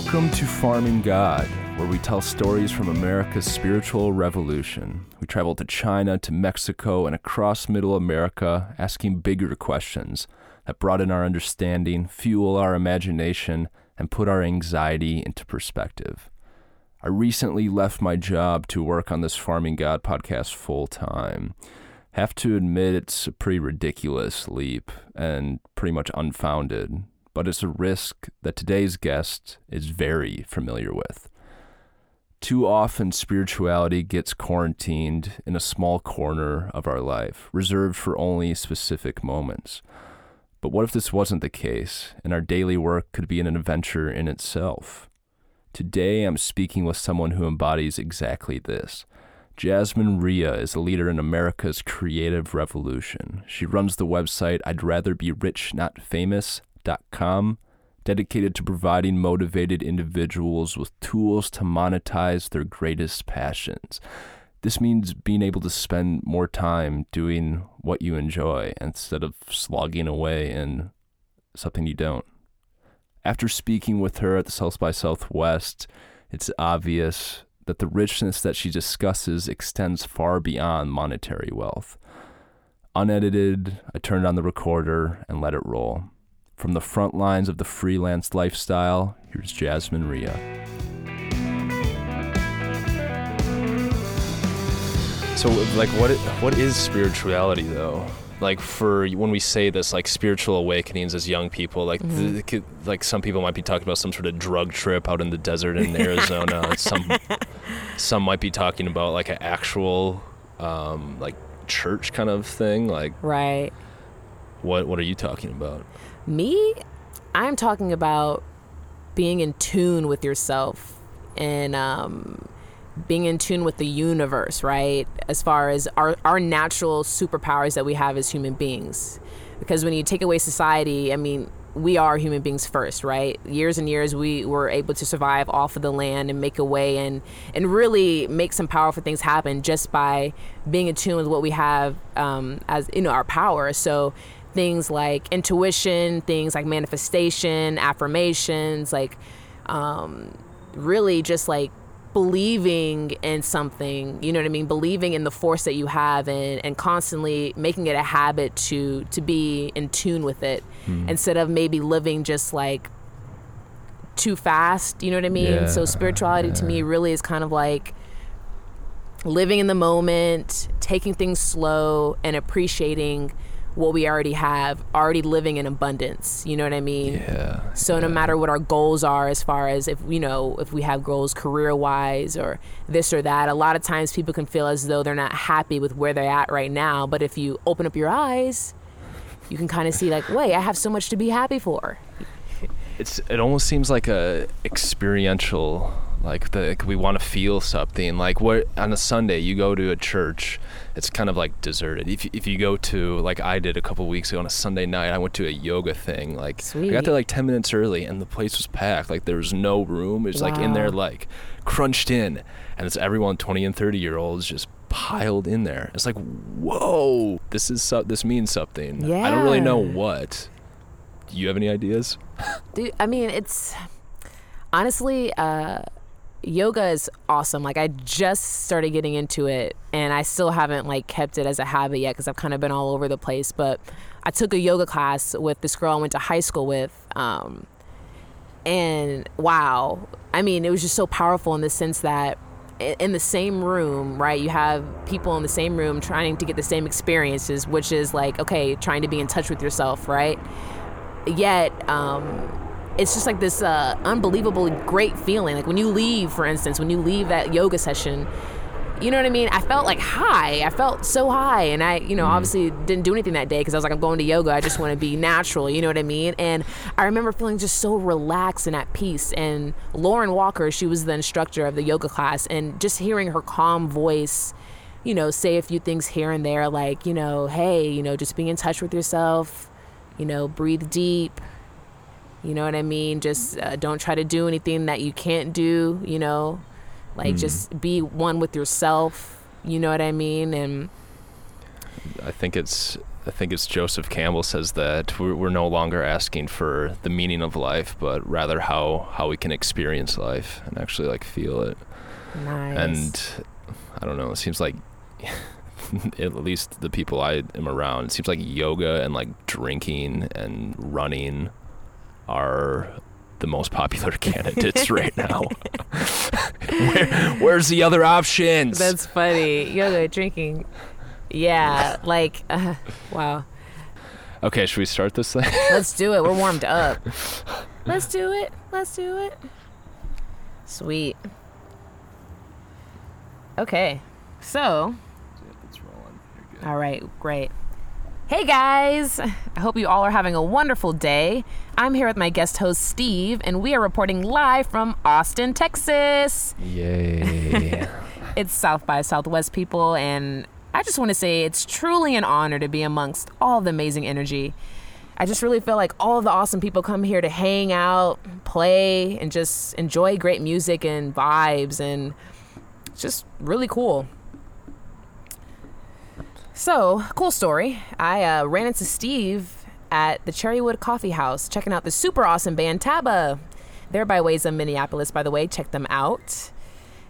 Welcome to Farming God, where we tell stories from America's spiritual revolution. We travel to China, to Mexico, and across Middle America, asking bigger questions that broaden our understanding, fuel our imagination, and put our anxiety into perspective. I recently left my job to work on this Farming God podcast full time. Have to admit it's a pretty ridiculous leap and pretty much unfounded, but it's a risk that today's guest is very familiar with. Too often, spirituality gets quarantined in a small corner of our life, reserved for only specific moments. But what if this wasn't the case, and our daily work could be an adventure in itself? Today, I'm speaking with someone who embodies exactly this. Jasmine Ria is a leader in America's creative revolution. She runs the website I'd rather be rich, not dedicated to providing motivated individuals with tools to monetize their greatest passions. This means being able to spend more time doing what you enjoy instead of slogging away in something you don't. After speaking with her at the South by Southwest, it's obvious that the richness that she discusses extends far beyond monetary wealth. Unedited, I turned on the recorder and let it roll. From the front lines of the freelance lifestyle, here's Jasmine Ria. So, like, what what is spirituality though? Like, for when we say this, like spiritual awakenings as young people, like, Mm-hmm. the, like some people might be talking about some sort of drug trip out in the desert in Arizona. some some might be talking about like an actual, um, like church kind of thing. Like, Right. what what are you talking about? Me, I'm talking about being in tune with yourself and um, being in tune with the universe, right? As far as our, our natural superpowers that we have as human beings. Because when you take away society, I mean, we are human beings first, right? Years and years we were able to survive off of the land and make a way and and really make some powerful things happen just by being in tune with what we have um, as you know our power. So things like intuition, things like manifestation, affirmations, like um, really just like believing in something you know what i mean? Believing in the force that you have and, and constantly making it a habit to to be in tune with it instead of maybe living just like too fast you know what i mean? Yeah, so spirituality to me really is kind of like living in the moment taking things slow and appreciating what we already have already living in abundance you know what i mean Yeah. so no matter what our goals are, as far as if you know if we have goals career wise or this or that, a lot of times people can feel as though they're not happy with where they're at right now. But if you open up your eyes, you can kind of see like, wait, I have so much to be happy for. it's it almost seems like a experiential like the like we want to feel something. Like what on a sunday you go to a church it's kind of like deserted. If, if you go to like i did a couple weeks ago on a sunday night i went to a yoga thing like i got there like 10 minutes early and the place was packed. Like there was no room. It was like in there like crunched in and it's everyone 20 and 30 year olds just piled in there. It's like whoa! This is so, this means something. Yeah. i don't really know what. Do you have any ideas? Dude, I mean, it's honestly, uh, yoga is awesome. Like, I just started getting into it, and I still haven't like kept it as a habit yet because I've kind of been all over the place. But I took a yoga class with this girl I went to high school with, um, and wow, I mean, it was just so powerful in the sense that in the same room, right? You have people in the same room trying to get the same experiences, which is like, okay, trying to be in touch with yourself, right? Yet, um, it's just like this uh, unbelievable great feeling. Like when you leave, for instance, when you leave that yoga session, you know what I mean? I felt like high. I felt so high. And I, you know, obviously didn't do anything that day because I was like, I'm going to yoga. I just want to be natural. You know what I mean? And I remember feeling just so relaxed and at peace. And Lauren Walker, she was the instructor of the yoga class. And just hearing her calm voice, you know, say a few things here and there, like, you know, hey, you know, just be in touch with yourself, you know, breathe deep. You know what I mean? Just uh, don't try to do anything that you can't do, you know? Like just be one with yourself, you know what I mean? And I think it's I think it's Joseph Campbell says that we're, we're no longer asking for the meaning of life, but rather how how we can experience life and actually like feel it. Nice. And I don't know. It seems like at least the people I am around, it seems like yoga and like drinking and running are the most popular candidates right now. Where, where's the other options? That's funny. Yoga, drinking. Yeah, like, uh, wow. okay, should we start this thing? Let's do it. We're warmed up. Let's do it. Let's do it. Sweet. Okay. So, all right, great. Hey guys! I hope you all are having a wonderful day. I'm here with my guest host Steve, and we are reporting live from Austin, Texas. Yay. It's South by Southwest people, and I just want to say it's truly an honor to be amongst all the amazing energy. I just really feel like all of the awesome people come here to hang out, play, and just enjoy great music and vibes, and it's just really cool. So, cool story. I uh, ran into Steve at the Cherrywood Coffee House checking out the super awesome band Taba. They're by ways of Minneapolis, by the way. Check them out.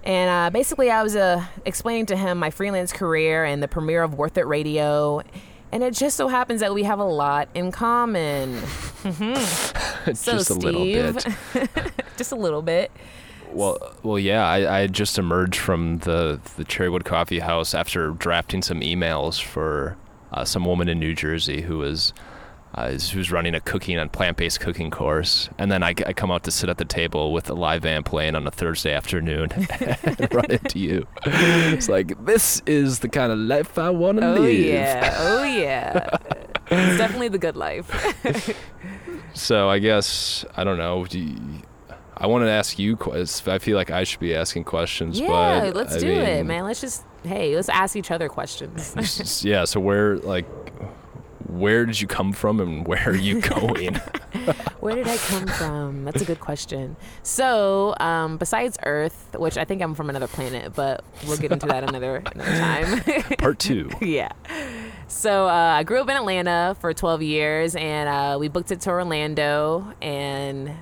And uh, basically, I was uh, explaining to him my freelance career and the premiere of Worth It Radio. And it just so happens that we have a lot in common. So, just a little bit. Steve- just a little bit. Well, well, yeah. I, I just emerged from the the Cherrywood Coffee House after drafting some emails for uh, some woman in New Jersey who was uh, is- who's running a cooking and plant-based cooking course, and then I, I come out to sit at the table with a live band playing on a Thursday afternoon and run into you. It's like this is the kind of life I want to Oh, live. yeah. Oh, yeah. it's definitely the good life. So I guess I don't know. Do you, I wanted to ask you. I feel like I should be asking questions. yeah, but, let's I do it, man. Let's just, hey, let's ask each other questions. yeah. So where, like, where did you come from, and where are you going? Where did I come from? That's a good question. So, um, besides Earth, which I think I'm from another planet, but we'll get into that another another time. Part two. yeah. So uh, I grew up in Atlanta for 12 years, and uh, we booked it to Orlando and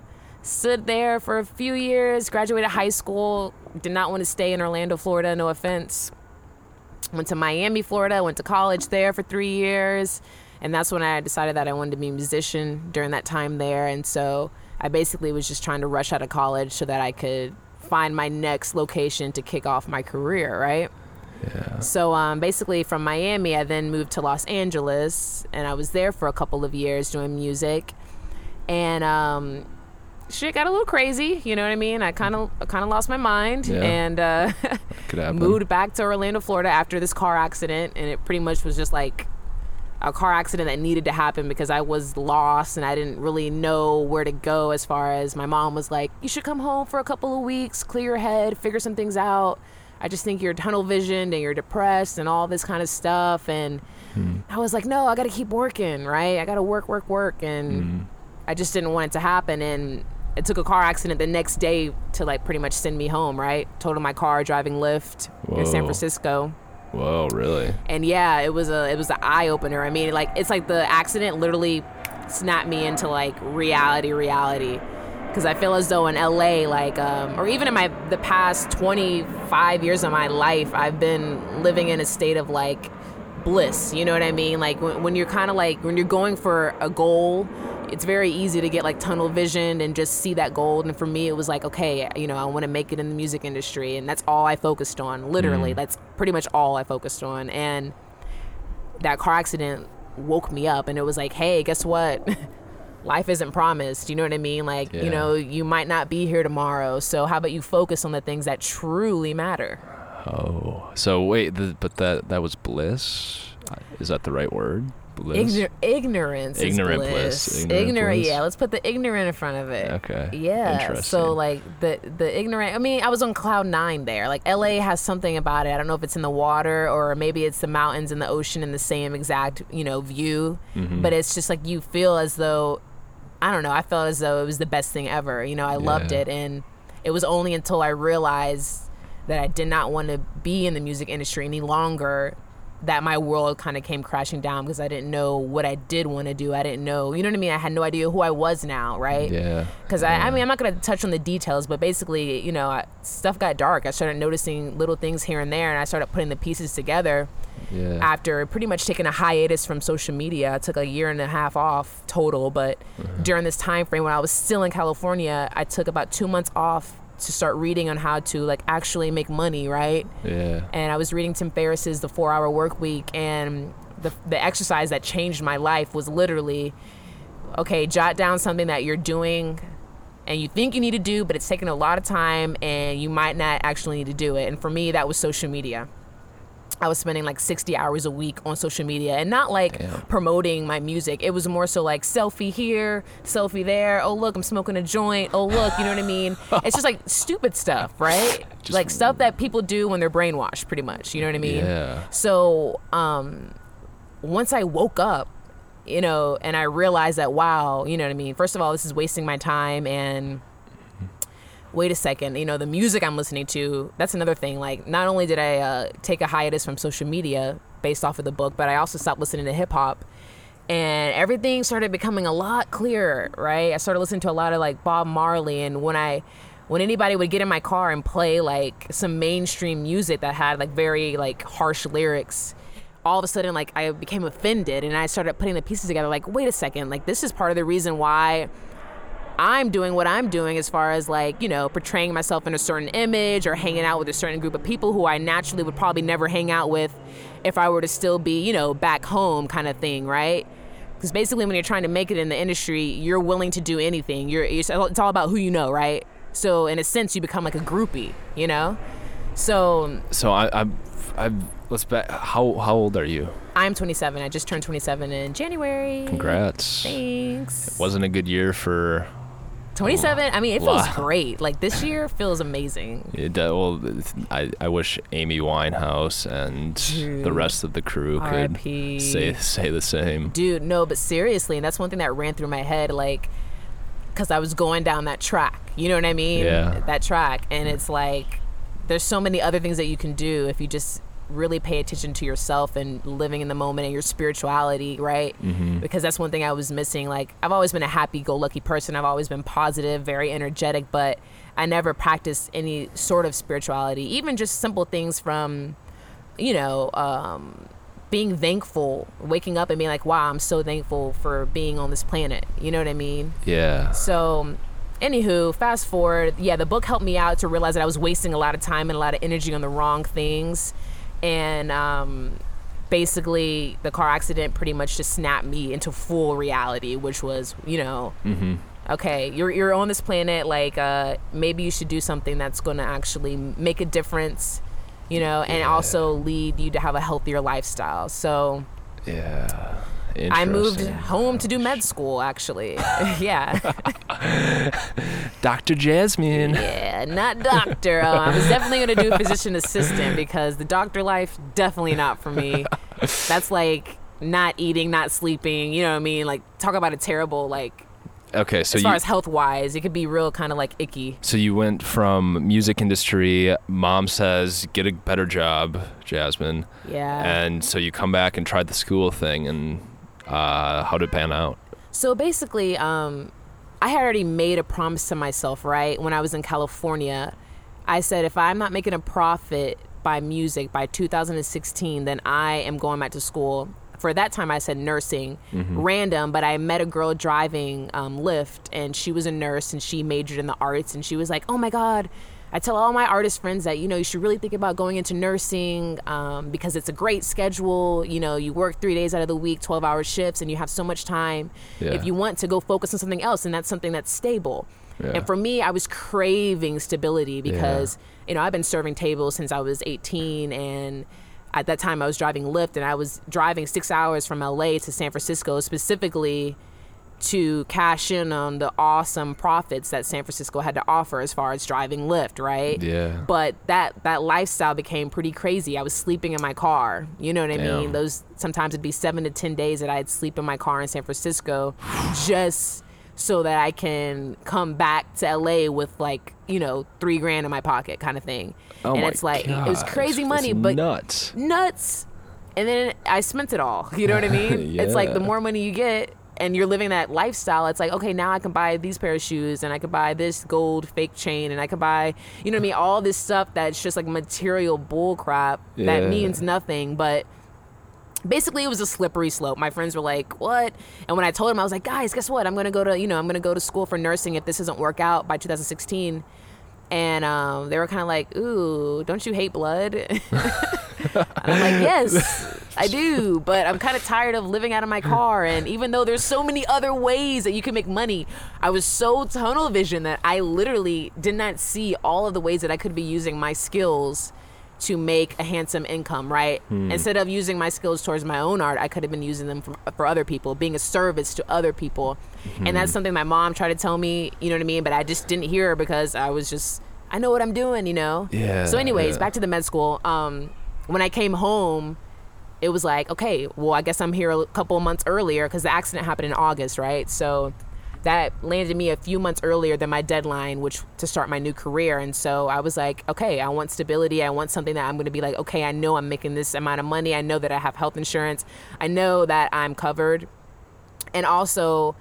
stood there for a few years. Graduated high school. Did not want to stay in Orlando, Florida. No offense. Went to Miami, Florida. Went to college there for three years, and that's when I decided that I wanted to be a musician during that time there. And so I basically was just trying to rush out of college so that I could find my next location to kick off my career. Right. Yeah. So um, basically, from Miami, I then moved to Los Angeles, and I was there for a couple of years doing music, and um, shit got a little crazy. You know what I mean? I kind of kind of lost my mind, Yeah. and uh, moved back to Orlando, Florida after this car accident, and it pretty much was just like a car accident that needed to happen because I was lost and I didn't really know where to go as far as my mom was like, you should come home for a couple of weeks, clear your head, figure some things out. I just think you're tunnel visioned and you're depressed and all this kind of stuff. And I was like, no, I got to keep working, right? I got to work, work, work. And I just didn't want it to happen. And it took a car accident the next day to like pretty much send me home, right? Totaled my car driving Lyft in San Francisco. Whoa, really? and yeah it was a it was an eye opener i mean like it's like the accident literally snapped me into like reality reality. Because i feel as though in la like um, or even in my the past 25 years of my life i've been living in a state of like bliss you know what i mean? Like when, when you're kind of like when you're going for a goal it's very easy to get like tunnel visioned and just see that gold. and for me it was like okay you know i want to make it in the music industry. And that's all i focused on literally. Mm. That's pretty much all i focused on. And that car accident woke me up. And it was like hey guess what? Life isn't promised. You know what i mean? Like Yeah. you know you might not be here tomorrow. So how about you focus on the things that truly matter? Oh, so wait, the, but that that was bliss. Is that the right word? Bliss. Ignor- ignorance Ignorant is bliss. bliss. Ignorant ignorant bliss. yeah let's put the ignorant in front of it Okay. Yeah. Interesting. So like the the ignorant. I mean, I was on cloud nine there. Like LA has something about it. I don't know if it's in the water or maybe it's the mountains and the ocean in the same exact you know view. Mm-hmm. But it's just like you feel as though I don't know. I felt as though it was the best thing ever. You know, I loved it, and it was only until I realized that I did not want to be in the music industry any longer that my world kind of came crashing down because I didn't know what I did want to do. I didn't know, you know what I mean? I had no idea who I was now, right? Yeah. Because I, I mean, I'm not going to touch on the details, but basically, you know, I, stuff got dark. I started noticing little things here and there, and I started putting the pieces together Yeah. after pretty much taking a hiatus from social media. I took a year and a half off total, but mm-hmm. during this time frame when I was still in California, I took about two months off to start reading on how to like actually make money, right? yeah. and I was reading Tim Ferriss's The Four Hour Work Week, and the the exercise that changed my life was literally, okay, jot down something that you're doing, and you think you need to do, but it's taking a lot of time, and you might not actually need to do it. And for me, that was social media. I was spending like 60 hours a week on social media and not like Damn. promoting my music. It was more so like selfie here, selfie there. Oh, look, I'm smoking a joint. Oh, look, you know what I mean? It's just like stupid stuff, right? Just- like stuff that people do when they're brainwashed, pretty much. You know what I mean? Yeah. So, um, once I woke up, you know, and I realized that, wow, you know what I mean? First of all, this is wasting my time and wait a second, you know, the music I'm listening to, that's another thing. Like, not only did I uh, take a hiatus from social media based off of the book, but I also stopped listening to hip hop. And everything started becoming a lot clearer, right? I started listening to a lot of like Bob Marley. And when I, when anybody would get in my car and play like some mainstream music that had like very like harsh lyrics, all of a sudden like I became offended and I started putting the pieces together like, wait a second, like this is part of the reason why I'm doing what I'm doing as far as like, you know, portraying myself in a certain image or hanging out with a certain group of people who I naturally would probably never hang out with if I were to still be, you know, back home kind of thing, right? Because basically, when you're trying to make it in the industry, you're willing to do anything. You're, it's it's all about who you know, right? So, in a sense, you become like a groupie, you know? So, So I, I, I let's bet. How how old are you? I'm 27. I just turned 27 in January. Congrats. Thanks. It wasn't a good year for 27. I mean, it feels Wow. great. Like this year feels amazing. It, well, I, I wish Amy Winehouse and the rest of the crew could R.I.P.. say say the same. Dude, no, but seriously, and that's one thing that ran through my head, like, because I was going down that track. You know what I mean? Yeah. That track. And it's like, there's so many other things that you can do if you just really pay attention to yourself and living in the moment and your spirituality, right? Mm-hmm. Because that's one thing I was missing. Like, I've always been a happy go lucky person, I've always been positive, very energetic, but I never practiced any sort of spirituality, even just simple things from, you know, um, being thankful, waking up and being like, wow, I'm so thankful for being on this planet. You know what I mean? Yeah. So, anywho, fast forward. Yeah, the book helped me out to realize that I was wasting a lot of time and a lot of energy on the wrong things. And um, basically, the car accident pretty much just snapped me into full reality, which was, you know, Mm-hmm. okay, you're, you're on this planet. Like, uh, maybe you should do something that's going to actually make a difference, you know, and Yeah. also lead you to have a healthier lifestyle. So, Yeah. I moved home to do med school, actually. yeah. Dr. Jasmine. Yeah, not doctor. Uh, I was definitely going to do physician assistant because the doctor life, definitely not for me. That's like not eating, not sleeping. You know what I mean? Like, talk about a terrible, like, Okay, so as far you as health wise, it could be real kind of like icky. so you went from music industry. Mom says get a better job, Jasmine, Yeah. and so you come back and tried the school thing, and uh, how did it pan out? So basically, um, I had already made a promise to myself, right? When I was in California, I said if I'm not making a profit by music by 2016, then I am going back to school. For that time, I said nursing, random, but I met a girl driving um, Lyft, and she was a nurse and she majored in the arts, and she was like, "Oh my God." I tell all my artist friends that you know you should really think about going into nursing um, because it's a great schedule. You know, you work three days out of the week, twelve hour shifts, and you have so much time. Yeah. If you want to go focus on something else, and that's something that's stable. Yeah. And for me, I was craving stability because you know I've been serving tables since I was 18, and at that time I was driving Lyft, and I was driving six hours from LA to San Francisco specifically to cash in on the awesome profits that San Francisco had to offer as far as driving Lyft, right? Yeah. But that that lifestyle became pretty crazy. I was sleeping in my car. You know what I Damn. mean? Those sometimes it'd be seven to ten days that I'd sleep in my car in San Francisco, just so that I can come back to LA with like you know three grand in my pocket, kind of thing. Oh and it's like it was gosh, crazy that's money, but nuts. nuts. and then I spent it all. You know what I mean? yeah. It's like the more money you get and you're living that lifestyle, it's like, okay, now I can buy these pair of shoes and I could buy this gold fake chain and I could buy, you know what I mean? All this stuff that's just like material bull crap Yeah. that means nothing. But basically it was a slippery slope. My friends were like, "What?" And when I told them, I was like, "Guys, guess what? I'm gonna go to you know I'm gonna go to school for nursing if this doesn't work out by 2016." And um, they were kind of like, "Ooh, don't you hate blood?" and I'm like, "Yes, I do, but I'm kind of tired of living out of my car." And even though there's so many other ways that you can make money, I was so tunnel vision that I literally did not see all of the ways that I could be using my skills to make a handsome income, right? Instead of using my skills towards my own art, I could have been using them for, for other people, being a service to other people. And that's something my mom tried to tell me, you know what I mean? But I just didn't hear her because I was just, I know what I'm doing, you know? Yeah, So, anyways, yeah. back to the med school. Um, when I came home, it was like, okay, well, I guess I'm here a couple of months earlier because the accident happened in August, right? So that landed me a few months earlier than my deadline, which to start my new career. And so I was like, okay, I want stability. I want something that I'm going to be like, okay, I know I'm making this amount of money. I know that I have health insurance. I know that I'm covered. And also,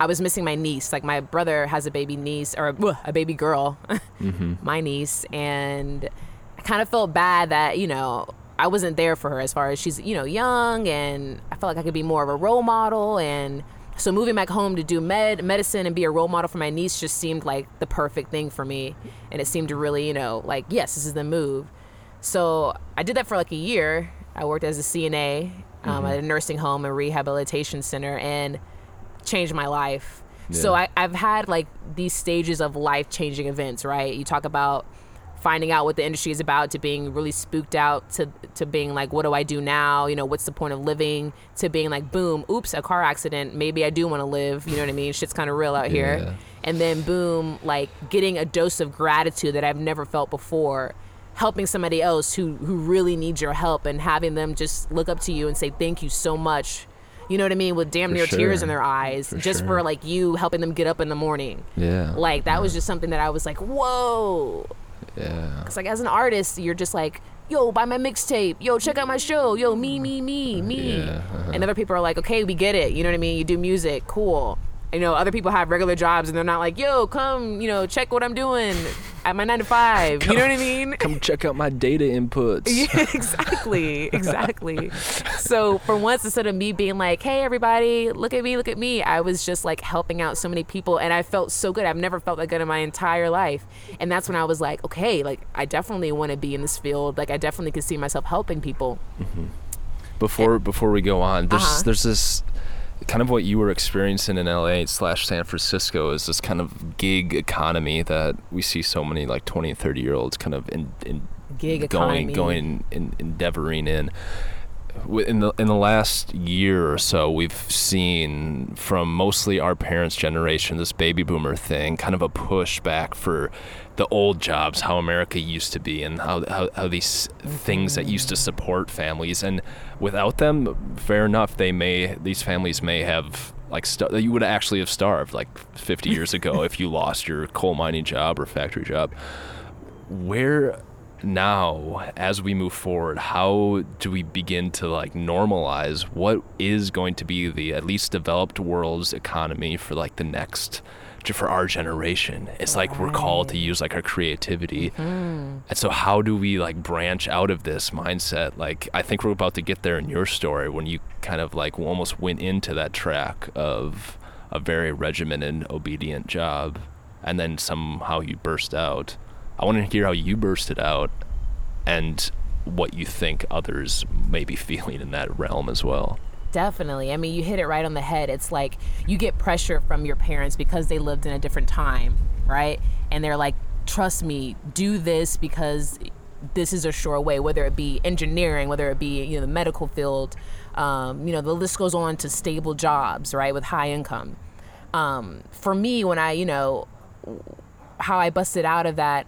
I was missing my niece. Like my brother has a baby niece or a, a baby girl, mm-hmm. my niece, and I kind of felt bad that you know I wasn't there for her as far as she's you know young, and I felt like I could be more of a role model. And so moving back home to do med medicine and be a role model for my niece just seemed like the perfect thing for me, and it seemed to really you know like yes, this is the move. So I did that for like a year. I worked as a CNA um, at a nursing home and rehabilitation center, and changed my life. So I, I've had like these stages of life changing events, right? You talk about finding out what the industry is about to being really spooked out to to being like, what do I do now? You know, what's the point of living? To being like, boom, oops, a car accident. Maybe I do want to live. You know what I mean? Shit's kind of real out Yeah. here. And then boom, like getting a dose of gratitude that I've never felt before. Helping somebody else who who really needs your help and having them just look up to you and say thank you so much. You know what I mean? With damn For near tears in their eyes, For just sure. for like you helping them get up in the morning. Yeah. Like that was just something that I was like, whoa. Yeah. Cause like as an artist, you're just like, yo, buy my mixtape. Yo, check out my show. Yo, me, me, me, me. Yeah, uh-huh. And other people are like, okay, we get it. You know what I mean? You do music, cool. You know, other people have regular jobs and they're not like, yo, come, you know, check what I'm doing at my nine to five. You know what I mean? Come check out my data inputs. Yeah, exactly, exactly. so for once, instead of me being like, "Hey, everybody, look at me, look at me," I was just like helping out so many people, and I felt so good. I've never felt that good in my entire life, and that's when I was like, "Okay, like I definitely want to be in this field. Like I definitely could see myself helping people." before before we go on there's Uh-huh. there's this kind of what you were experiencing in LA slash San Francisco is this kind of gig economy that we see so many like 20 and 30 year olds kind of in, in Gig going economy. going in, endeavoring in in the in the last year or so we've seen from mostly our parents generation this baby boomer thing kind of a push back for the old jobs how america used to be and how how, how these things that used to support families. And without them fair enough they may these families may have like stu- you would actually have starved like 50 years ago if you lost your coal mining job or factory job. Where now as we move forward how do we begin to like normalize what is going to be the at least developed world's economy for like the next for our generation. It's like we're called to use like our creativity. Mm-hmm. And so how do we like branch out of this mindset? Like i think we're about to get there in your story when you kind of like almost went into that track of a very regimented obedient job and then somehow you burst out. I want to hear how you bursted out and what you think others may be feeling in that realm as well. Definitely. I mean, you hit it right on the head. It's like you get pressure from your parents because they lived in a different time, right? And they're like, trust me, do this because this is a sure way, whether it be engineering, whether it be, you know, the medical field. Um, you know, the list goes on to stable jobs, right, with high income. Um, for me, when I, you know, how I busted out of that.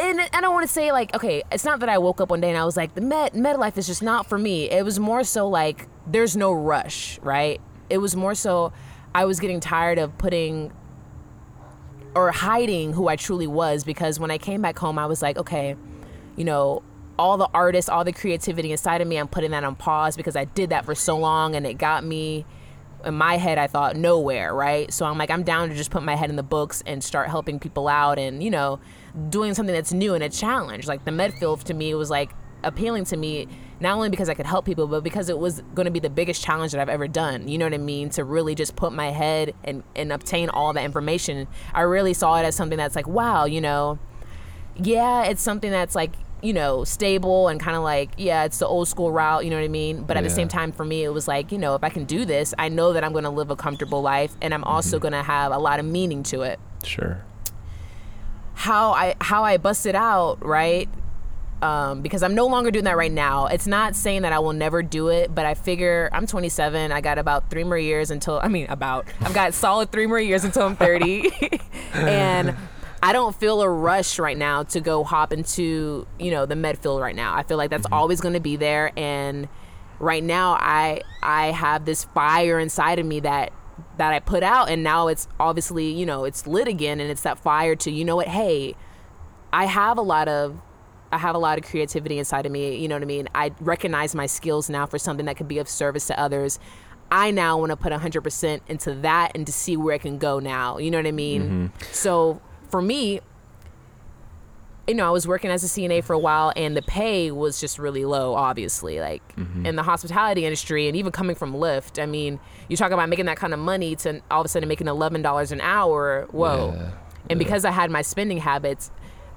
And I don't want to say like, okay, it's not that I woke up one day and I was like, the med med life is just not for me. It was more so like there's no rush, right? It was more so I was getting tired of putting or hiding who I truly was because when I came back home, I was like, okay, you know, all the artists, all the creativity inside of me, I'm putting that on pause because I did that for so long and it got me in my head I thought nowhere, right? So I'm like I'm down to just put my head in the books and start helping people out and, you know, doing something that's new and a challenge. Like the med field to me was like appealing to me not only because I could help people, but because it was going to be the biggest challenge that I've ever done. You know what I mean? To really just put my head and, and obtain all the information. I really saw it as something that's like, wow, you know, yeah, it's something that's like, you know, stable and kind of like, yeah, it's the old school route, you know what I mean? But at the same time, for me, it was like, you know, if I can do this, I know that I'm going to live a comfortable life and I'm also going to have a lot of meaning to it Sure. how I how I busted out, right? Um, because I'm no longer doing that right now. It's not saying that I will never do it, but I figure I'm 27. I got about three more years until I mean about I've got solid three more years until I'm 30, and I don't feel a rush right now to go hop into you know the med field right now. I feel like that's mm-hmm. always going to be there, and right now I I have this fire inside of me that that I put out and now it's obviously, you know, it's lit again and it's that fire to, you know what, hey, I have a lot of I have a lot of creativity inside of me, you know what I mean? I recognize my skills now for something that could be of service to others. I now want to put 100% into that and to see where it can go now. You know what I mean? Mm-hmm. So for me, you know, I was working as a CNA for a while and the pay was just really low, obviously. Like mm-hmm. in the hospitality industry and even coming from Lyft, I mean, you talk about making that kind of money to all of a sudden making $11 an hour. Whoa. Yeah. And because I had my spending habits,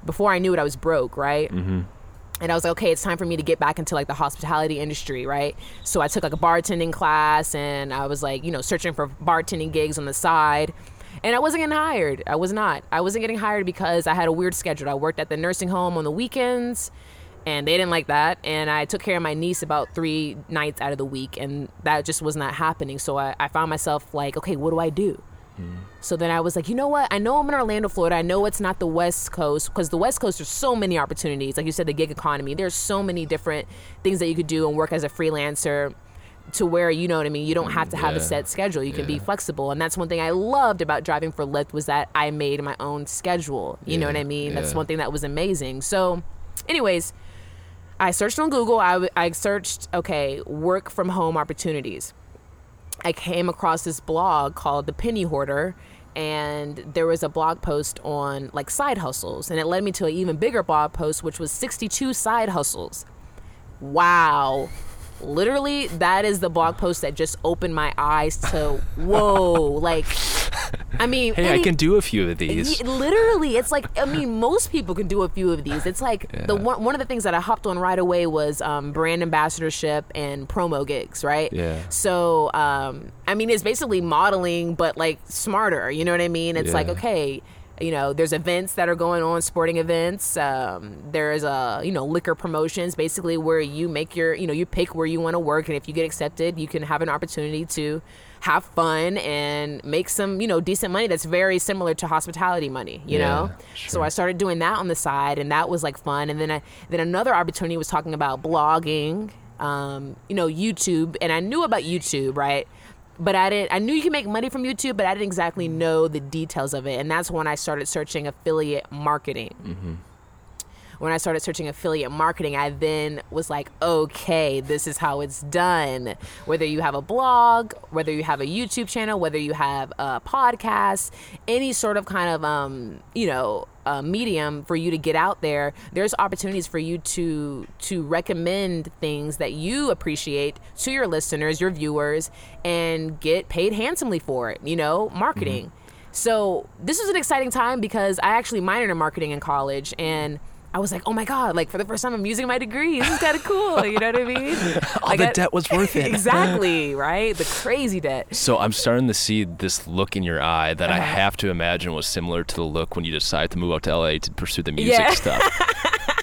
before I knew it, I was broke, right? Mm-hmm. And I was like, okay, it's time for me to get back into like the hospitality industry, right? So I took like a bartending class and I was like, you know, searching for bartending gigs on the side. And I wasn't getting hired. I was not. I wasn't getting hired because I had a weird schedule. I worked at the nursing home on the weekends and they didn't like that. And I took care of my niece about three nights out of the week and that just was not happening. So I, I found myself like, okay, what do I do? Mm. So then I was like, you know what? I know I'm in Orlando, Florida. I know it's not the West Coast because the West Coast there's so many opportunities. Like you said, the gig economy. There's so many different things that you could do and work as a freelancer to where you know what I mean. You don't have mm, to have a set schedule. You can be flexible, and that's one thing I loved about driving for Lyft was that I made my own schedule. You know what I mean? That's one thing that was amazing. So, anyways, I searched on Google. I, I searched okay work from home opportunities. I came across this blog called The Penny Hoarder, and there was a blog post on like side hustles, and it led me to an even bigger blog post, which was 62 side hustles. Wow. Literally, that is the blog post that just opened my eyes to whoa. Like, I mean, Hey, I can do a few of these. Literally, it's like I mean, most people can do a few of these. It's like the one one of the things that I hopped on right away was um, brand ambassadorship and promo gigs, right? Yeah. So, um, I mean, it's basically modeling, but like smarter. You know what I mean? It's like okay. You know, there's events that are going on, sporting events. Um, there's a you know liquor promotions, basically where you make your you know you pick where you want to work, and if you get accepted, you can have an opportunity to have fun and make some you know decent money. That's very similar to hospitality money, you Yeah, know. So. I started doing that on the side, and that was like fun. And then I, then another opportunity was talking about blogging, um, you know, YouTube, and I knew about YouTube, right? But I didn't. I knew you can make money from YouTube, but I didn't exactly know the details of it. And that's when I started searching affiliate marketing. When I started searching affiliate marketing, I then was like, okay, this is how it's done. Whether you have a blog, whether you have a YouTube channel, whether you have a podcast, any sort of kind of, um, you know, uh, medium for you to get out there, there's opportunities for you to to recommend things that you appreciate to your listeners, your viewers, and get paid handsomely for it. You know, marketing. So this was an exciting time because I actually minored in marketing in college and. I was like, oh my god! Like for the first time, I'm using my degree. This is kind of cool. You know what I mean? All Like, the I- debt was worth it. exactly right. The crazy debt. So I'm starting to see this look in your eye that I Uh-huh. have to imagine was similar to the look when you decided to move out to LA to pursue the music Yeah. stuff.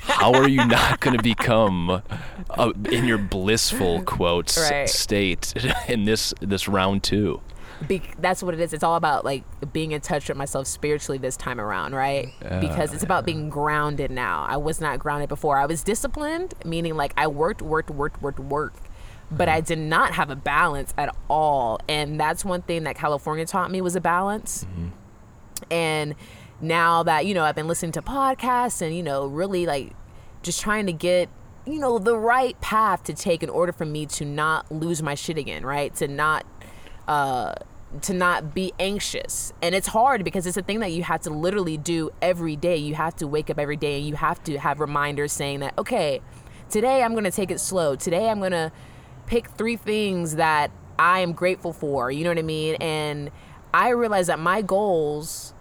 How are you not going to become, uh, in your blissful quotes Right. state in this this round two? Be- that's what it is. It's all about like being in touch with myself spiritually this time around, right? because it's about being grounded now. I was not grounded before. I was disciplined, meaning like I worked, worked, worked, worked, worked. But I did not have a balance at all. And that's one thing that California taught me was a balance. And now that, you know, I've been listening to podcasts and, you know, really like just trying to get you know, the right path to take in order for me to not lose my shit again, right? To not uh to not be anxious. And it's hard because it's a thing that you have to literally do every day. You have to wake up every day and you have to have reminders saying that, okay, today I'm going to take it slow. Today I'm going to pick three things that I am grateful for. You know what I mean? And I realize that my goals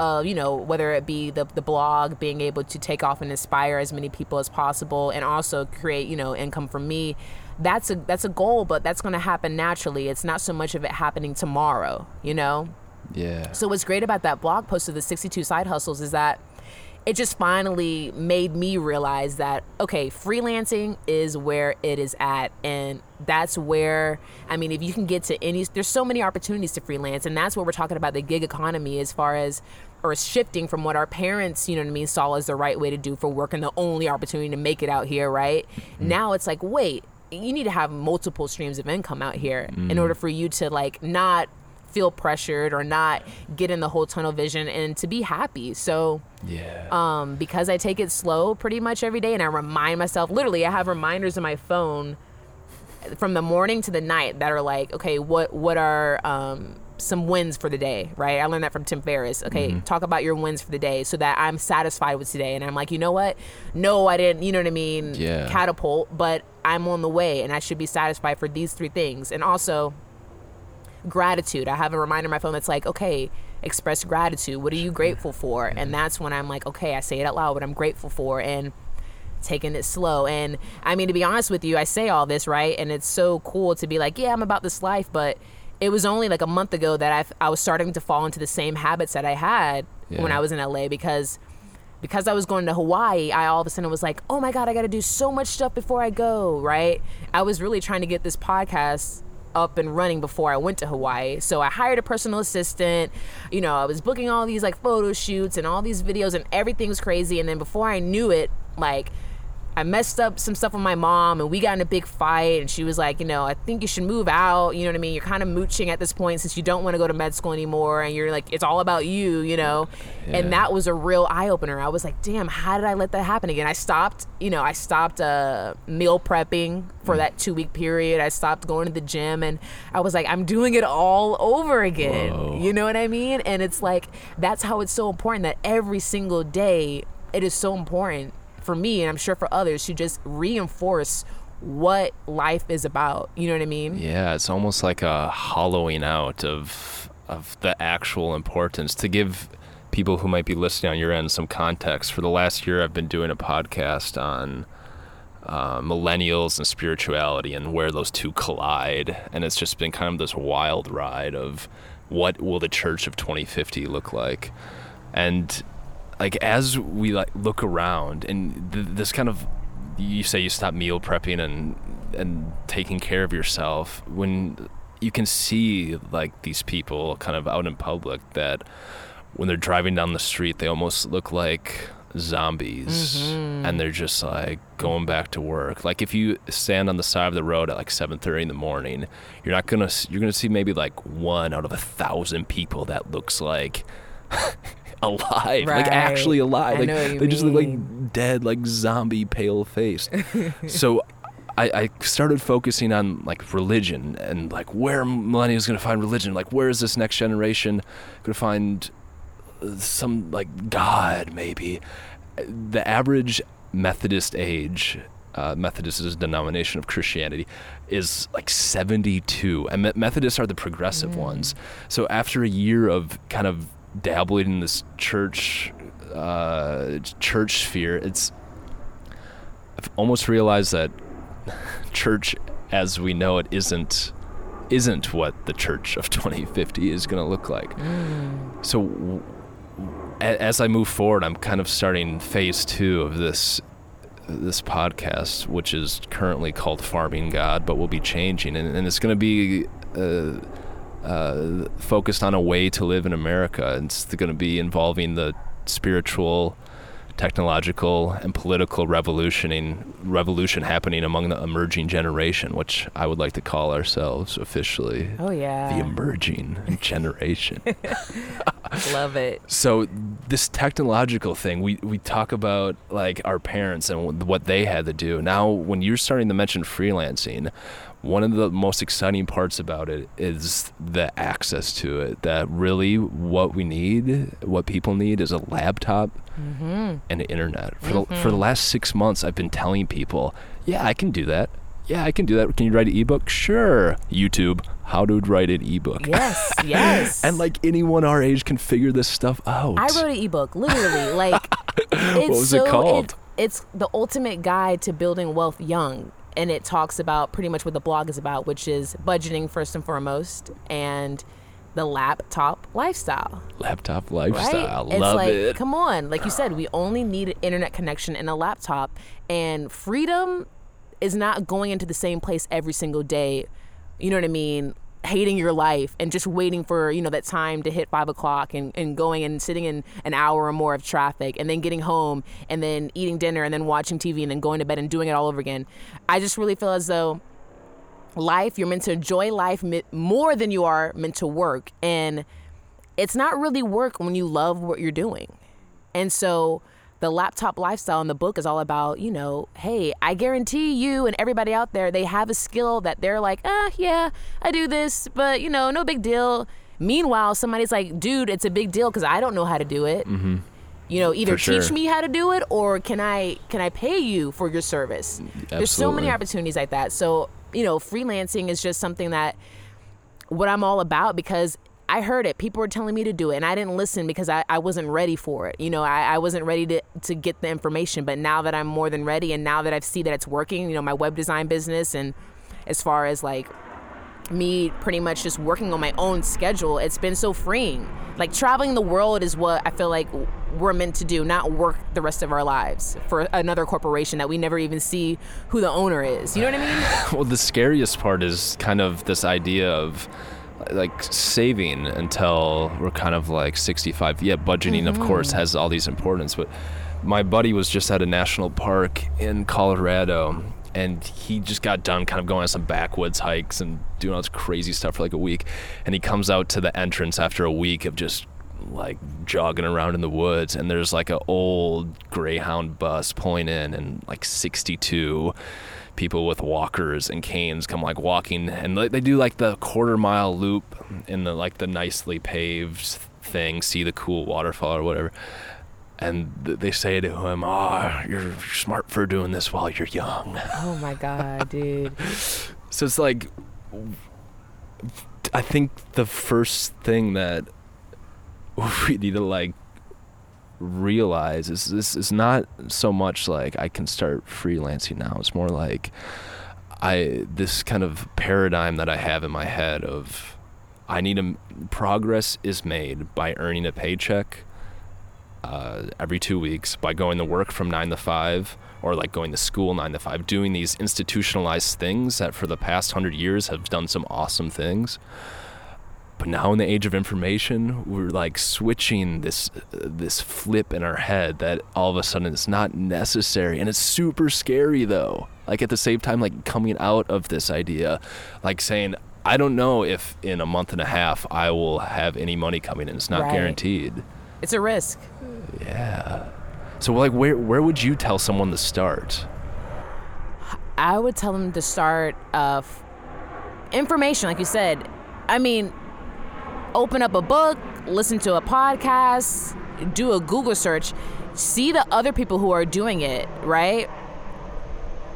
uh, you know, whether it be the, the blog, being able to take off and inspire as many people as possible and also create, you know, income for me, that's a that's a goal, but that's going to happen naturally. It's not so much of it happening tomorrow, you know? Yeah. So what's great about that blog post of the 62 side hustles is that it just finally made me realize that okay, freelancing is where it is at and that's where I mean if you can get to any there's so many opportunities to freelance and that's what we're talking about the gig economy as far as or shifting from what our parents, you know what I mean, saw as the right way to do for work and the only opportunity to make it out here, right? Mm. Now it's like, wait, you need to have multiple streams of income out here mm. in order for you to like not feel pressured or not get in the whole tunnel vision and to be happy. So yeah. Um, because I take it slow pretty much every day and I remind myself literally I have reminders in my phone from the morning to the night that are like, okay, what what are um some wins for the day, right? I learned that from Tim Ferriss. Okay, mm-hmm. talk about your wins for the day so that I'm satisfied with today. And I'm like, you know what? No, I didn't, you know what I mean? Yeah. Catapult, but I'm on the way and I should be satisfied for these three things. And also, gratitude. I have a reminder on my phone that's like, okay, express gratitude. What are you grateful for? And mm-hmm. that's when I'm like, okay, I say it out loud what I'm grateful for. And taking it slow. And I mean, to be honest with you, I say all this, right? And it's so cool to be like, yeah, I'm about this life, but it was only like a month ago that I, I was starting to fall into the same habits that I had yeah. when I was in LA because because I was going to Hawaii, I all of a sudden was like, oh my God, I got to do so much stuff before I go, right? I was really trying to get this podcast up and running before I went to Hawaii. So I hired a personal assistant. You know, I was booking all these like photo shoots and all these videos, and everything was crazy. And then before I knew it, like, I messed up some stuff with my mom and we got in a big fight and she was like, you know, I think you should move out. You know what I mean? You're kind of mooching at this point since you don't want to go to med school anymore and you're like, it's all about you, you know? Yeah. And that was a real eye opener. I was like, damn, how did I let that happen again? I stopped, you know, I stopped uh, meal prepping for mm. that two week period. I stopped going to the gym and I was like, I'm doing it all over again. Whoa. You know what I mean? And it's like, that's how it's so important that every single day, it is so important for me and I'm sure for others to just reinforce what life is about. You know what I mean? Yeah, it's almost like a hollowing out of of the actual importance to give people who might be listening on your end some context. For the last year, I've been doing a podcast on uh, millennials and spirituality and where those two collide, and it's just been kind of this wild ride of what will the church of 2050 look like, and like as we like look around and th- this kind of you say you stop meal prepping and and taking care of yourself when you can see like these people kind of out in public that when they're driving down the street they almost look like zombies mm-hmm. and they're just like going back to work like if you stand on the side of the road at like 7.30 in the morning you're not gonna you're gonna see maybe like one out of a thousand people that looks like alive, right. like actually alive. like they mean. just look like dead, like zombie, pale faced. so I, I, started focusing on like religion and like where millennials going to find religion. Like where is this next generation going to find uh, some like God maybe? The average Methodist age. Uh, Methodist is a denomination of Christianity, is like 72. And Methodists are the progressive mm. ones. So after a year of kind of dabbling in this church uh, church sphere, it's I've almost realized that church as we know it isn't isn't what the church of 2050 is going to look like. Mm. So w- as I move forward, I'm kind of starting phase two of this this podcast, which is currently called Farming God, but will be changing, and, and it's going to be. Uh, uh, focused on a way to live in America. It's going to be involving the spiritual technological and political revolutioning revolution happening among the emerging generation, which I would like to call ourselves officially Oh yeah. the emerging generation. Love it. So this technological thing, we, we talk about like our parents and what they had to do. Now, when you're starting to mention freelancing, one of the most exciting parts about it is the access to it. That really what we need, what people need, is a laptop Mm-hmm. and internet. For the for the last six months, I've been telling people, yeah, I can do that. Yeah, I can do that. Can you write an ebook? Sure. YouTube, how to write an ebook. Yes, yes. And like anyone our age can figure this stuff out. I wrote an ebook, literally. Like, it's was it so, called? it's the ultimate guide to building wealth young. And it talks about pretty much what the blog is about, which is budgeting first and foremost and the laptop lifestyle. Laptop Right? lifestyle. it's Love like, it. come on. Like you said, we only need an internet connection and a laptop. And freedom is not going into the same place every single day. You know what I mean? Hating your life and just waiting for, you know, that time to hit five o'clock and, and going and sitting in an hour or more of traffic and then getting home and then eating dinner and then watching TV and then going to bed and doing it all over again. I just really feel as though life, you're meant to enjoy life more than you are meant to work. And it's not really work when you love what you're doing. And so the laptop lifestyle in the book is all about, you know, hey, I guarantee you and everybody out there, they have a skill that they're like, ah, yeah, I do this, but, you know, no big deal. Meanwhile, somebody's like, dude, it's a big deal because I don't know how to do it. Mm-hmm. You know, either For teach me how to do it or can I can I pay you for your service? There's so many opportunities like that. So, you know, freelancing is just something that what I'm all about because I heard it. People were telling me to do it, and I didn't listen because I, I wasn't ready for it. You know, I, I wasn't ready to, to get the information. But now that I'm more than ready, and now that I see that it's working, you know, my web design business, and as far as like me pretty much just working on my own schedule, it's been so freeing. Like traveling the world is what I feel like we're meant to do, not work the rest of our lives for another corporation that we never even see who the owner is. You know what I mean? Well, the scariest part is kind of this idea of like saving until we're kind of like 65. Yeah, budgeting, of course, mm-hmm. has all these importance. But my buddy was just at a national park in Colorado and he just got done kind of going on some backwoods hikes and doing all this crazy stuff for like a week. And he comes out to the entrance after a week of just like jogging around in the woods and there's like an old greyhound bus pulling in and like 62 people with walkers and canes come like walking and like, they do like the quarter mile loop in the like the nicely paved thing see the cool waterfall or whatever and th- they say to him oh you're smart for doing this while you're young Oh my god, dude. so it's like i think the first thing that we need to like realize is this is not so much like I can start freelancing now. It's more like I this kind of paradigm that I have in my head of I need a progress is made by earning a paycheck uh, every two weeks by going to work from nine to five or like going to school nine to five, doing these institutionalized things that for the past hundred years have done some awesome things. But now in the age of information, we're like switching this this flip in our head that all of a sudden it's not necessary, and it's super scary though. Like at the same time, like coming out of this idea, like saying, I don't know if in a month and a half I will have any money coming in. It's not Right. guaranteed. It's a risk. Yeah. So like, where where would you tell someone to start? I would tell them to start uh, information, like you said. I mean, open up a book, listen to a podcast, do a Google search, see the other people who are doing it, right?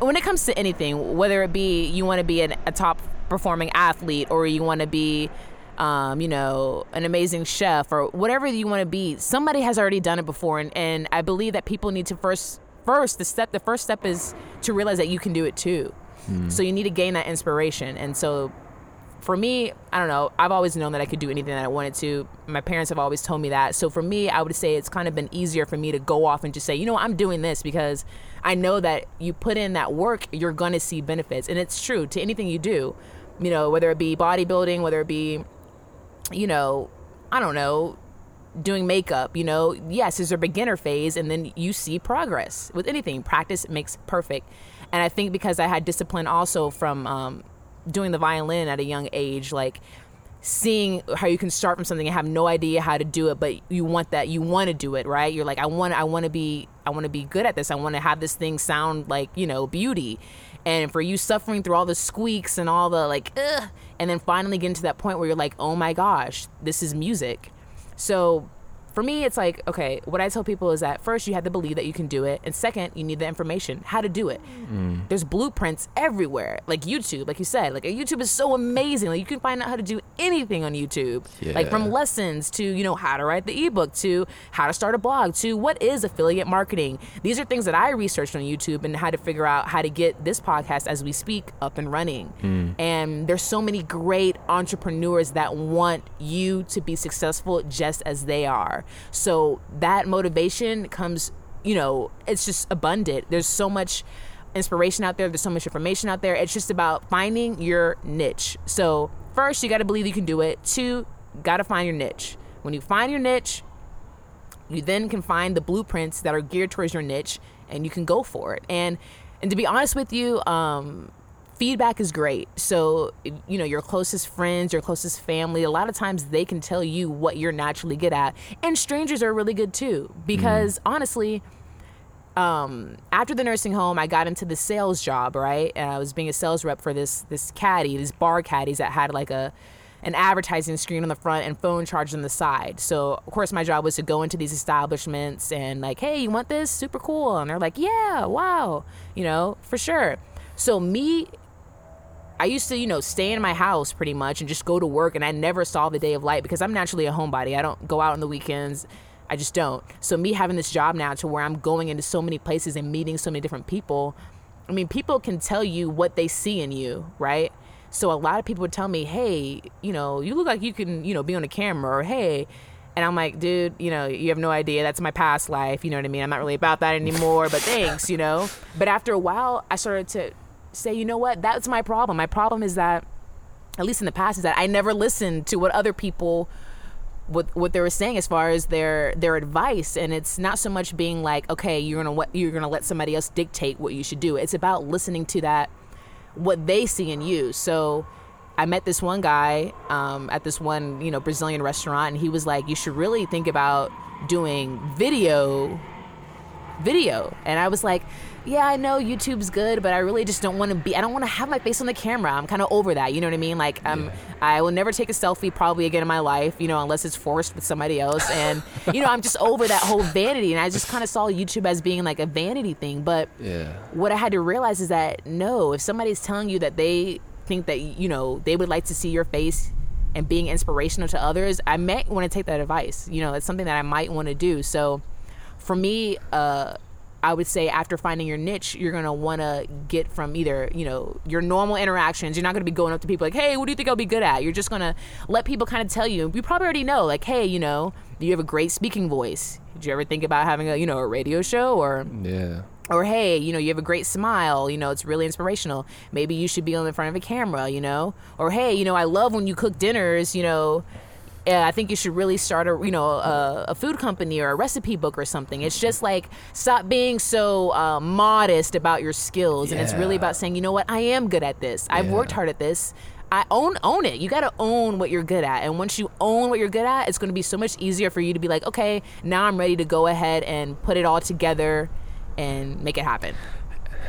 When it comes to anything, whether it be you want to be an, a top performing athlete or you want to be, um, you know, an amazing chef or whatever you want to be, somebody has already done it before, and, and I believe that people need to first, first the step, the first step is to realize that you can do it too. So you need to gain that inspiration, and so for me, I don't know. I've always known that I could do anything that I wanted to. My parents have always told me that. So for me, I would say it's kind of been easier for me to go off and just say, you know, I'm doing this because I know that you put in that work, you're going to see benefits. And it's true to anything you do, you know, whether it be bodybuilding, whether it be, you know, I don't know, doing makeup, you know, yes, there's a beginner phase and then you see progress with anything. Practice makes perfect. And I think because I had discipline also from um, doing the violin at a young age, like seeing how you can start from something and have no idea how to do it, but you want that, you want to do it, right? You're like, I want, I want to be, I want to be good at this. I want to have this thing sound like, you know, beauty. And for you suffering through all the squeaks and all the like, ugh, and then finally getting to that point where you're like, oh my gosh, this is music. So for me, it's like, okay, what I tell people is that first, you have to believe that you can do it. And second, you need the information, how to do it. Mm. There's blueprints everywhere, like YouTube, like you said. Like YouTube is so amazing. Like you can find out how to do anything on YouTube. Yeah. Like from lessons to, you know, how to write the ebook to how to start a blog to what is affiliate marketing. These are things that I researched on YouTube and how to figure out how to get this podcast as we speak up and running. Mm. And there's so many great entrepreneurs that want you to be successful just as they are. So that motivation comes, you know, it's just abundant. There's so much inspiration out there, there's so much information out there. It's just about finding your niche. So, first, you got to believe you can do it. Two, got to find your niche. When you find your niche, you then can find the blueprints that are geared towards your niche and you can go for it. And and to be honest with you, um, feedback is great. So, you know, your closest friends, your closest family, a lot of times they can tell you what you're naturally good at. And strangers are really good too, because mm. honestly, um, after the nursing home, I got into the sales job, right? And I was being a sales rep for this this caddy, these bar caddies that had like a an advertising screen on the front and phone charge on the side. So of course my job was to go into these establishments and like, hey, you want this? Super cool. And they're like, yeah, wow, you know, for sure. So me I used to, you know, stay in my house pretty much and just go to work, and I never saw the day of light because I'm naturally a homebody. I don't go out on the weekends. I just don't. So me having this job now to where I'm going into so many places and meeting so many different people. I mean, people can tell you what they see in you, right? So a lot of people would tell me, "Hey, you know, you look like you can, you know, be on a camera," or "Hey." And I'm like, dude, you know, you have no idea. That's my past life. You know what I mean? I'm not really about that anymore, but thanks, you know? But after a while, I started to say, you know what, that's my problem. My problem is that, at least in the past, is that I never listened to what other people what what they were saying as far as their their advice. And it's not so much being like okay you're gonna what you're gonna let somebody else dictate what you should do. It's about listening to that what they see in you. So I met this one guy um, at this one you know Brazilian restaurant and he was like you should really think about doing video video. And I was like yeah, I know YouTube's good, but I really just don't want to be. I don't want to have my face on the camera. I'm kind of over that. You know what I mean? Like, um, yeah. I will never take a selfie probably again in my life. You know, unless it's forced with somebody else. And you know, I'm just over that whole vanity. And I just kind of saw YouTube as being like a vanity thing. But yeah. what I had to realize is that no, if somebody's telling you that they think that you know they would like to see your face and being inspirational to others, I might want to take that advice. You know, it's something that I might want to do. So, for me, uh I would say after finding your niche, you're gonna want to get from either you know your normal interactions. You're not gonna be going up to people like, "Hey, what do you think I'll be good at?" You're just gonna let people kind of tell you. You probably already know, like, "Hey, you know, you have a great speaking voice. Did you ever think about having a you know a radio show or yeah." Or hey, you know, you have a great smile. You know, it's really inspirational. Maybe you should be on the front of a camera. You know, or hey, you know, I love when you cook dinners. You know, I think you should really start a you know a, a, food company or a recipe book or something. It's just like stop being so uh, modest about your skills, yeah. and it's really about saying, you know what, I am good at this. I've worked hard at this. I own own it. You got to own what you're good at, and once you own what you're good at, it's going to be so much easier for you to be like, okay, now I'm ready to go ahead and put it all together and make it happen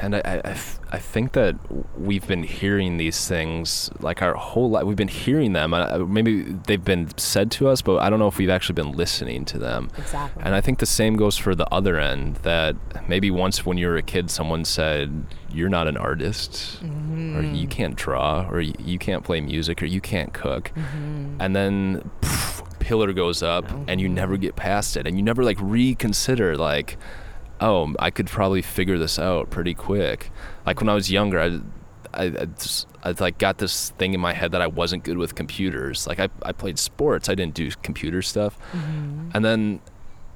and I, I, I think that we've been hearing these things like our whole life. We've been hearing them. Maybe they've been said to us, but I don't know if we've actually been listening to them. Exactly. And I think the same goes for the other end. That maybe once when you were a kid, someone said you're not an artist, mm-hmm. or you can't draw, or you can't play music, or you can't cook, mm-hmm. and then. Pillar goes up mm-hmm. and you never get past it and you never like reconsider like oh, I could probably figure this out pretty quick. Like when I was younger, I, I, I, just, I like got this thing in my head that I wasn't good with computers. Like I, I played sports, I didn't do computer stuff, mm-hmm. and then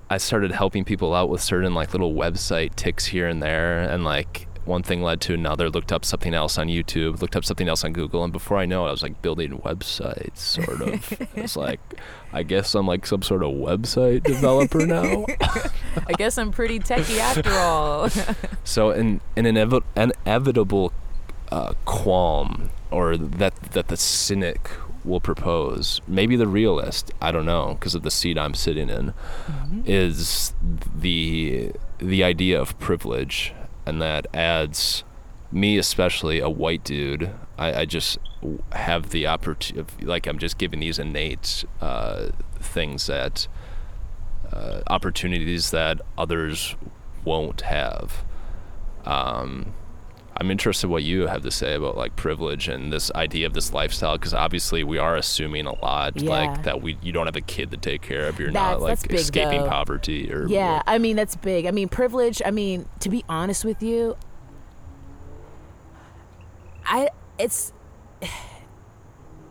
I started helping people out with certain like little website ticks here and there, and like one thing led to another. Looked up something else on YouTube. Looked up something else on Google, and before I know it, I was like building websites, sort of. it's like, I guess I'm like some sort of website developer now. I guess I'm pretty techie after all. so, an an inevi- inevitable uh, qualm, or that that the cynic will propose, maybe the realist, I don't know, because of the seat I'm sitting in, mm-hmm. is the the idea of privilege, and that adds me especially a white dude. I, I just have the opportunity, like I'm just giving these innate uh, things that uh, opportunities that others won't have. Um, I'm interested what you have to say about like privilege and this idea of this lifestyle because obviously we are assuming a lot yeah. like that we you don't have a kid to take care of you're that's, not like escaping though. poverty or yeah what. I mean that's big I mean privilege I mean to be honest with you I it's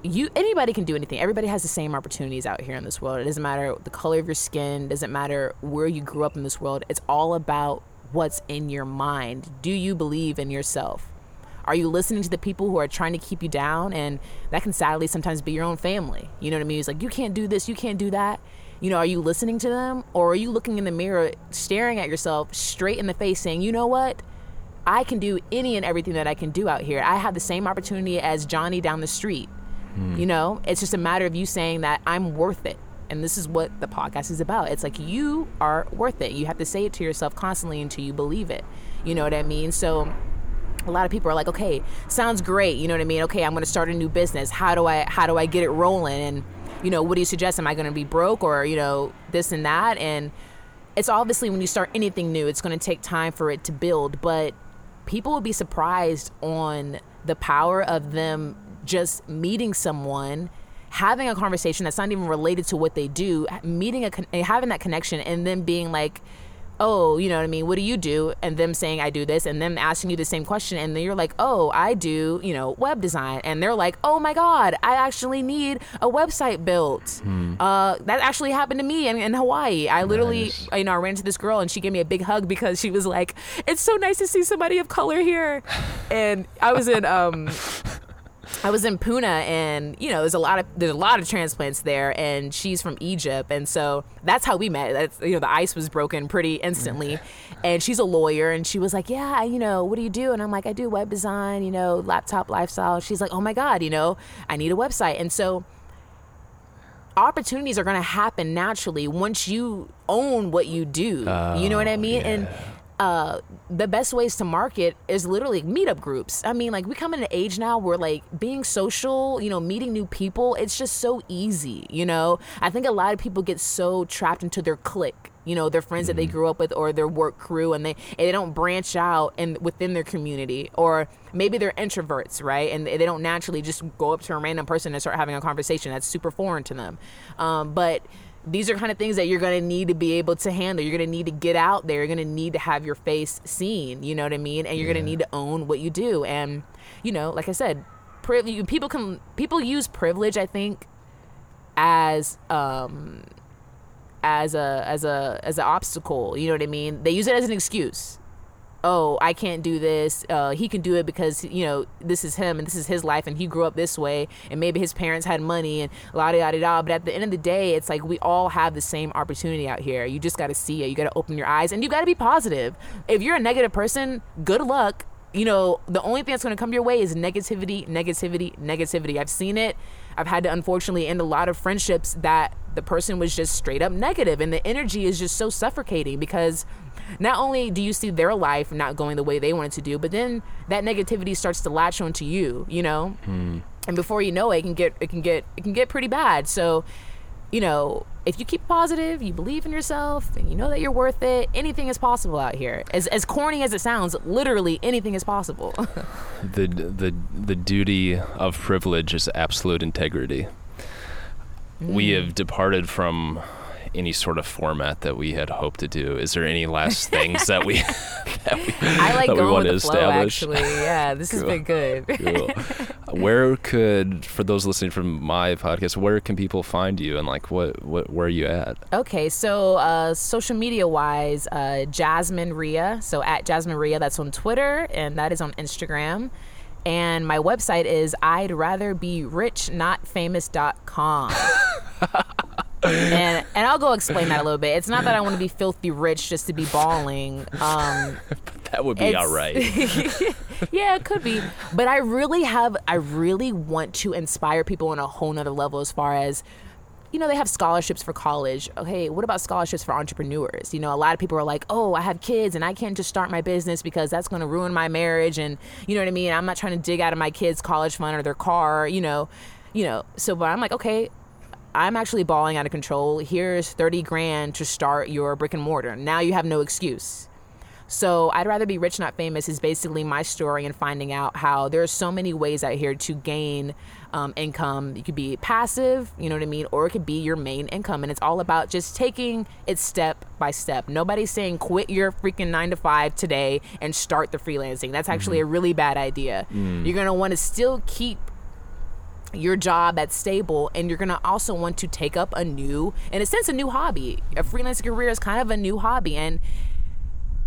you anybody can do anything everybody has the same opportunities out here in this world it doesn't matter the color of your skin doesn't matter where you grew up in this world it's all about what's in your mind. Do you believe in yourself? Are you listening to the people who are trying to keep you down? And that can sadly sometimes be your own family. You know what I mean? It's like, you can't do this, you can't do that. You know, are you listening to them? Or are you looking in the mirror, staring at yourself straight in the face, saying, you know what? I can do any and everything that I can do out here. I have the same opportunity as Johnny down the street. Hmm. You know, it's just a matter of you saying that I'm worth it. And this is what the podcast is about. It's like you are worth it. You have to say it to yourself constantly until you believe it. You know what I mean? So a lot of people are like, "Okay, sounds great." You know what I mean? Okay, I'm going to start a new business. How do I how do I get it rolling? And you know, what do you suggest? Am I going to be broke or, you know, this and that? And it's obviously when you start anything new, it's going to take time for it to build, but people will be surprised on the power of them just meeting someone having a conversation that's not even related to what they do, meeting a having that connection, and then being like, oh, you know what I mean? What do you do? And them saying I do this, and them asking you the same question, and then you're like, oh, I do, you know, web design, and they're like, oh my god, I actually need a website built. Hmm. Uh, that actually happened to me in, in Hawaii. I literally, nice. you know, I ran into this girl, and she gave me a big hug because she was like, it's so nice to see somebody of color here, and I was in um. I was in Puna, and you know, there's a lot of there's a lot of transplants there, and she's from Egypt, and so that's how we met. That's you know, the ice was broken pretty instantly, and she's a lawyer, and she was like, "Yeah, you know, what do you do?" And I'm like, "I do web design, you know, laptop lifestyle." She's like, "Oh my god, you know, I need a website," and so opportunities are going to happen naturally once you own what you do. Oh, you know what I oh, mean? Yeah. And uh, the best ways to market is literally meetup groups. I mean, like we come in an age now where like being social, you know, meeting new people, it's just so easy, you know? I think a lot of people get so trapped into their clique, you know, their friends mm-hmm. that they mm-hmm. grew up with or their work crew and they and they don't branch out and within their community or maybe they're introverts, right? And they don't naturally just go up to a random person and start having a conversation. That's super foreign to them. Um, but these are kind of things that you're going to need to be able to handle. You're going to need to get out there. You're going to need to have your face seen. You know what I mean? And you're yeah. going to need to own what you do. And you know, like I said, people can people use privilege. I think as um as a as a as an obstacle. You know what I mean? They use it as an excuse oh, I can't do this. Uh, he can do it because you know this is him and this is his life, and he grew up this way, and maybe his parents had money and la da da da. But at the end of the day, it's like we all have the same opportunity out here. You just got to see it. You got to open your eyes, and you got to be positive. If you're a negative person, good luck. You know, the only thing that's going to come your way is negativity, negativity, negativity. I've seen it. I've had to unfortunately end a lot of friendships that the person was just straight up negative, and the energy is just so suffocating because not only do you see their life not going the way they wanted to do, but then that negativity starts to latch onto you, you know? Mm. And before you know it, it can get it can get it can get pretty bad. So, you know, if you keep positive, you believe in yourself, and you know that you're worth it, anything is possible out here. As as corny as it sounds, literally anything is possible. the the the duty of privilege is absolute integrity. Mm. We have departed from any sort of format that we had hoped to do. Is there any last things that we that we, I like that we going want with to the flow. establish? Actually, yeah, this has been good. Cool. where could for those listening from my podcast, where can people find you and like what what where are you at? Okay, so uh, social media wise, uh, Jasmine Rhia. So at Jasmine Rhia, that's on Twitter and that is on Instagram. And my website is I'd rather be rich, not famous.com. and and I'll go explain that a little bit. It's not that I want to be filthy rich just to be balling. Um, That would be all right. yeah, it could be. But I really have, I really want to inspire people on a whole nother level as far as, you know, they have scholarships for college. Okay, what about scholarships for entrepreneurs? You know, a lot of people are like, oh, I have kids and I can't just start my business because that's going to ruin my marriage. And you know what I mean? I'm not trying to dig out of my kids' college fund or their car, you know, you know. So, but I'm like, okay, I'm actually balling out of control. Here's 30 grand to start your brick and mortar. Now you have no excuse. So I'd rather be rich, not famous is basically my story and finding out how there are so many ways out here to gain um, income. You could be passive, you know what I mean, or it could be your main income, and it's all about just taking it step by step. Nobody's saying quit your freaking nine to five today and start the freelancing. That's actually a really bad idea. You're gonna want to still keep your job at stable and you're gonna also want to take up a new in a sense a new hobby. A freelance career is kind of a new hobby and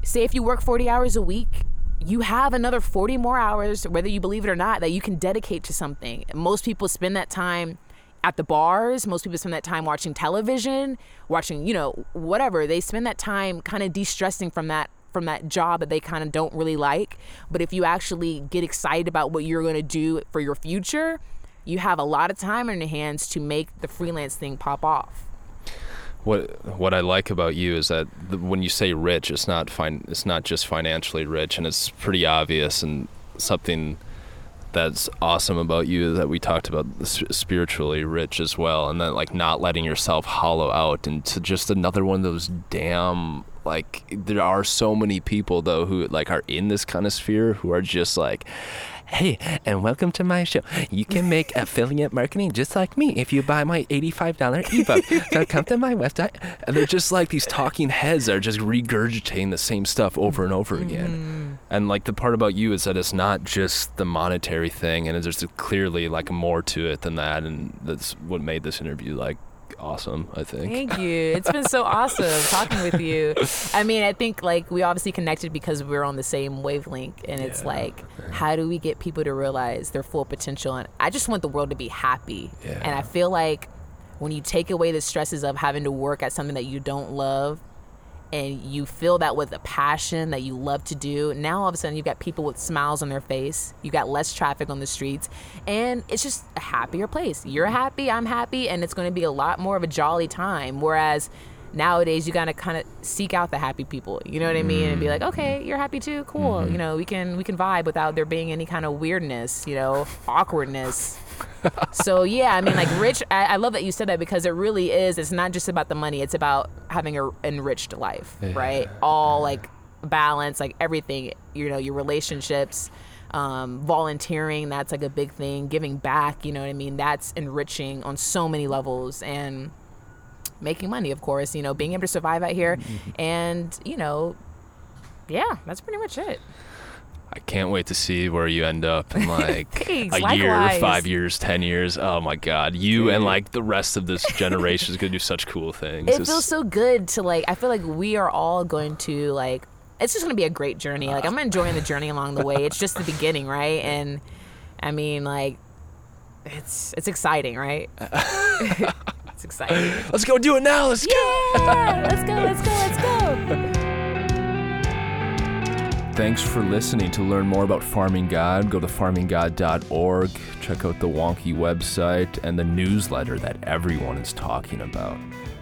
say if you work 40 hours a week you have another 40 more hours whether you believe it or not that you can dedicate to something. Most people spend that time at the bars most people spend that time watching television watching you know whatever. They spend that time kind of de-stressing from that from that job that they kind of don't really like. But if you actually get excited about what you're going to do for your future you have a lot of time in your hands to make the freelance thing pop off What what I like about you is that the, when you say rich, it's not fin- it's not just financially rich, and it's pretty obvious. And something that's awesome about you that we talked about spiritually rich as well, and then like not letting yourself hollow out into just another one of those damn like there are so many people though who like are in this kind of sphere who are just like Hey, and welcome to my show. You can make affiliate marketing just like me if you buy my $85 ebook. so come to my website. And they're just like these talking heads that are just regurgitating the same stuff over and over again. Mm-hmm. And like the part about you is that it's not just the monetary thing, and there's clearly like more to it than that. And that's what made this interview like awesome, I think. Thank you. It's been so awesome talking with you. I mean, I think like we obviously connected because we're on the same wavelength, and it's Yeah. like, how do we get people to realize their full potential? And I just want the world to be happy. Yeah. And I feel like when you take away the stresses of having to work at something that you don't love, and you fill that with a passion that you love to do, now all of a sudden you've got people with smiles on their face. You got less traffic on the streets, and it's just a happier place. You're happy, I'm happy, and it's going to be a lot more of a jolly time. Whereas nowadays you gotta kind of seek out the happy people. You know what I mean? And be like, okay, you're happy too, cool. You know, we can we can vibe without there being any kind of weirdness. You know, awkwardness so yeah, I mean, like rich. I, I love that you said that because it really is. It's not just about the money. It's about having a enriched life, right? All like balance, like everything. You know, your relationships, um, volunteering. That's like a big thing. Giving back. You know what I mean? That's enriching on so many levels and making money, of course. You know, being able to survive out here, mm-hmm. and you know, yeah, that's pretty much it. I can't wait to see where you end up in like Thanks, a year, five years, ten years. Oh my God, you and like the rest of this generation is gonna do such cool things. it It's- feels so good to like i feel like we are all going to like it's just going to be a great journey like i'm enjoying the journey along the way it's just the beginning right and i mean like it's it's exciting right it's exciting Let's go do it now. Let's go. let's go let's go let's go Thanks for listening. To learn more about Farming God, go to farminggod.org. Check out the wonky website and the newsletter that everyone is talking about.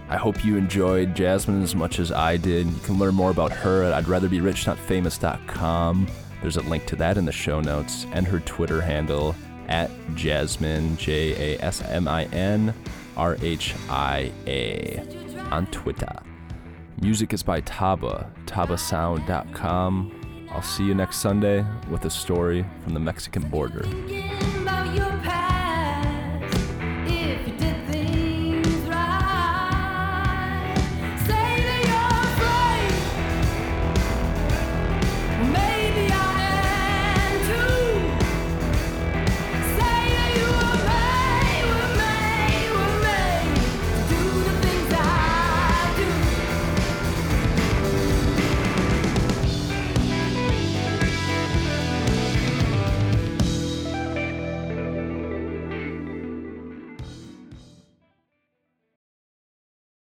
I hope you enjoyed Jasmine as much as I did. You can learn more about her at I'd rather be rich not famous.com. There's a link to that in the show notes and her Twitter handle at Jasmine J A S M I N R H I A on Twitter. Music is by Taba, tabasound.com. I'll see you next Sunday with a story from the Mexican border.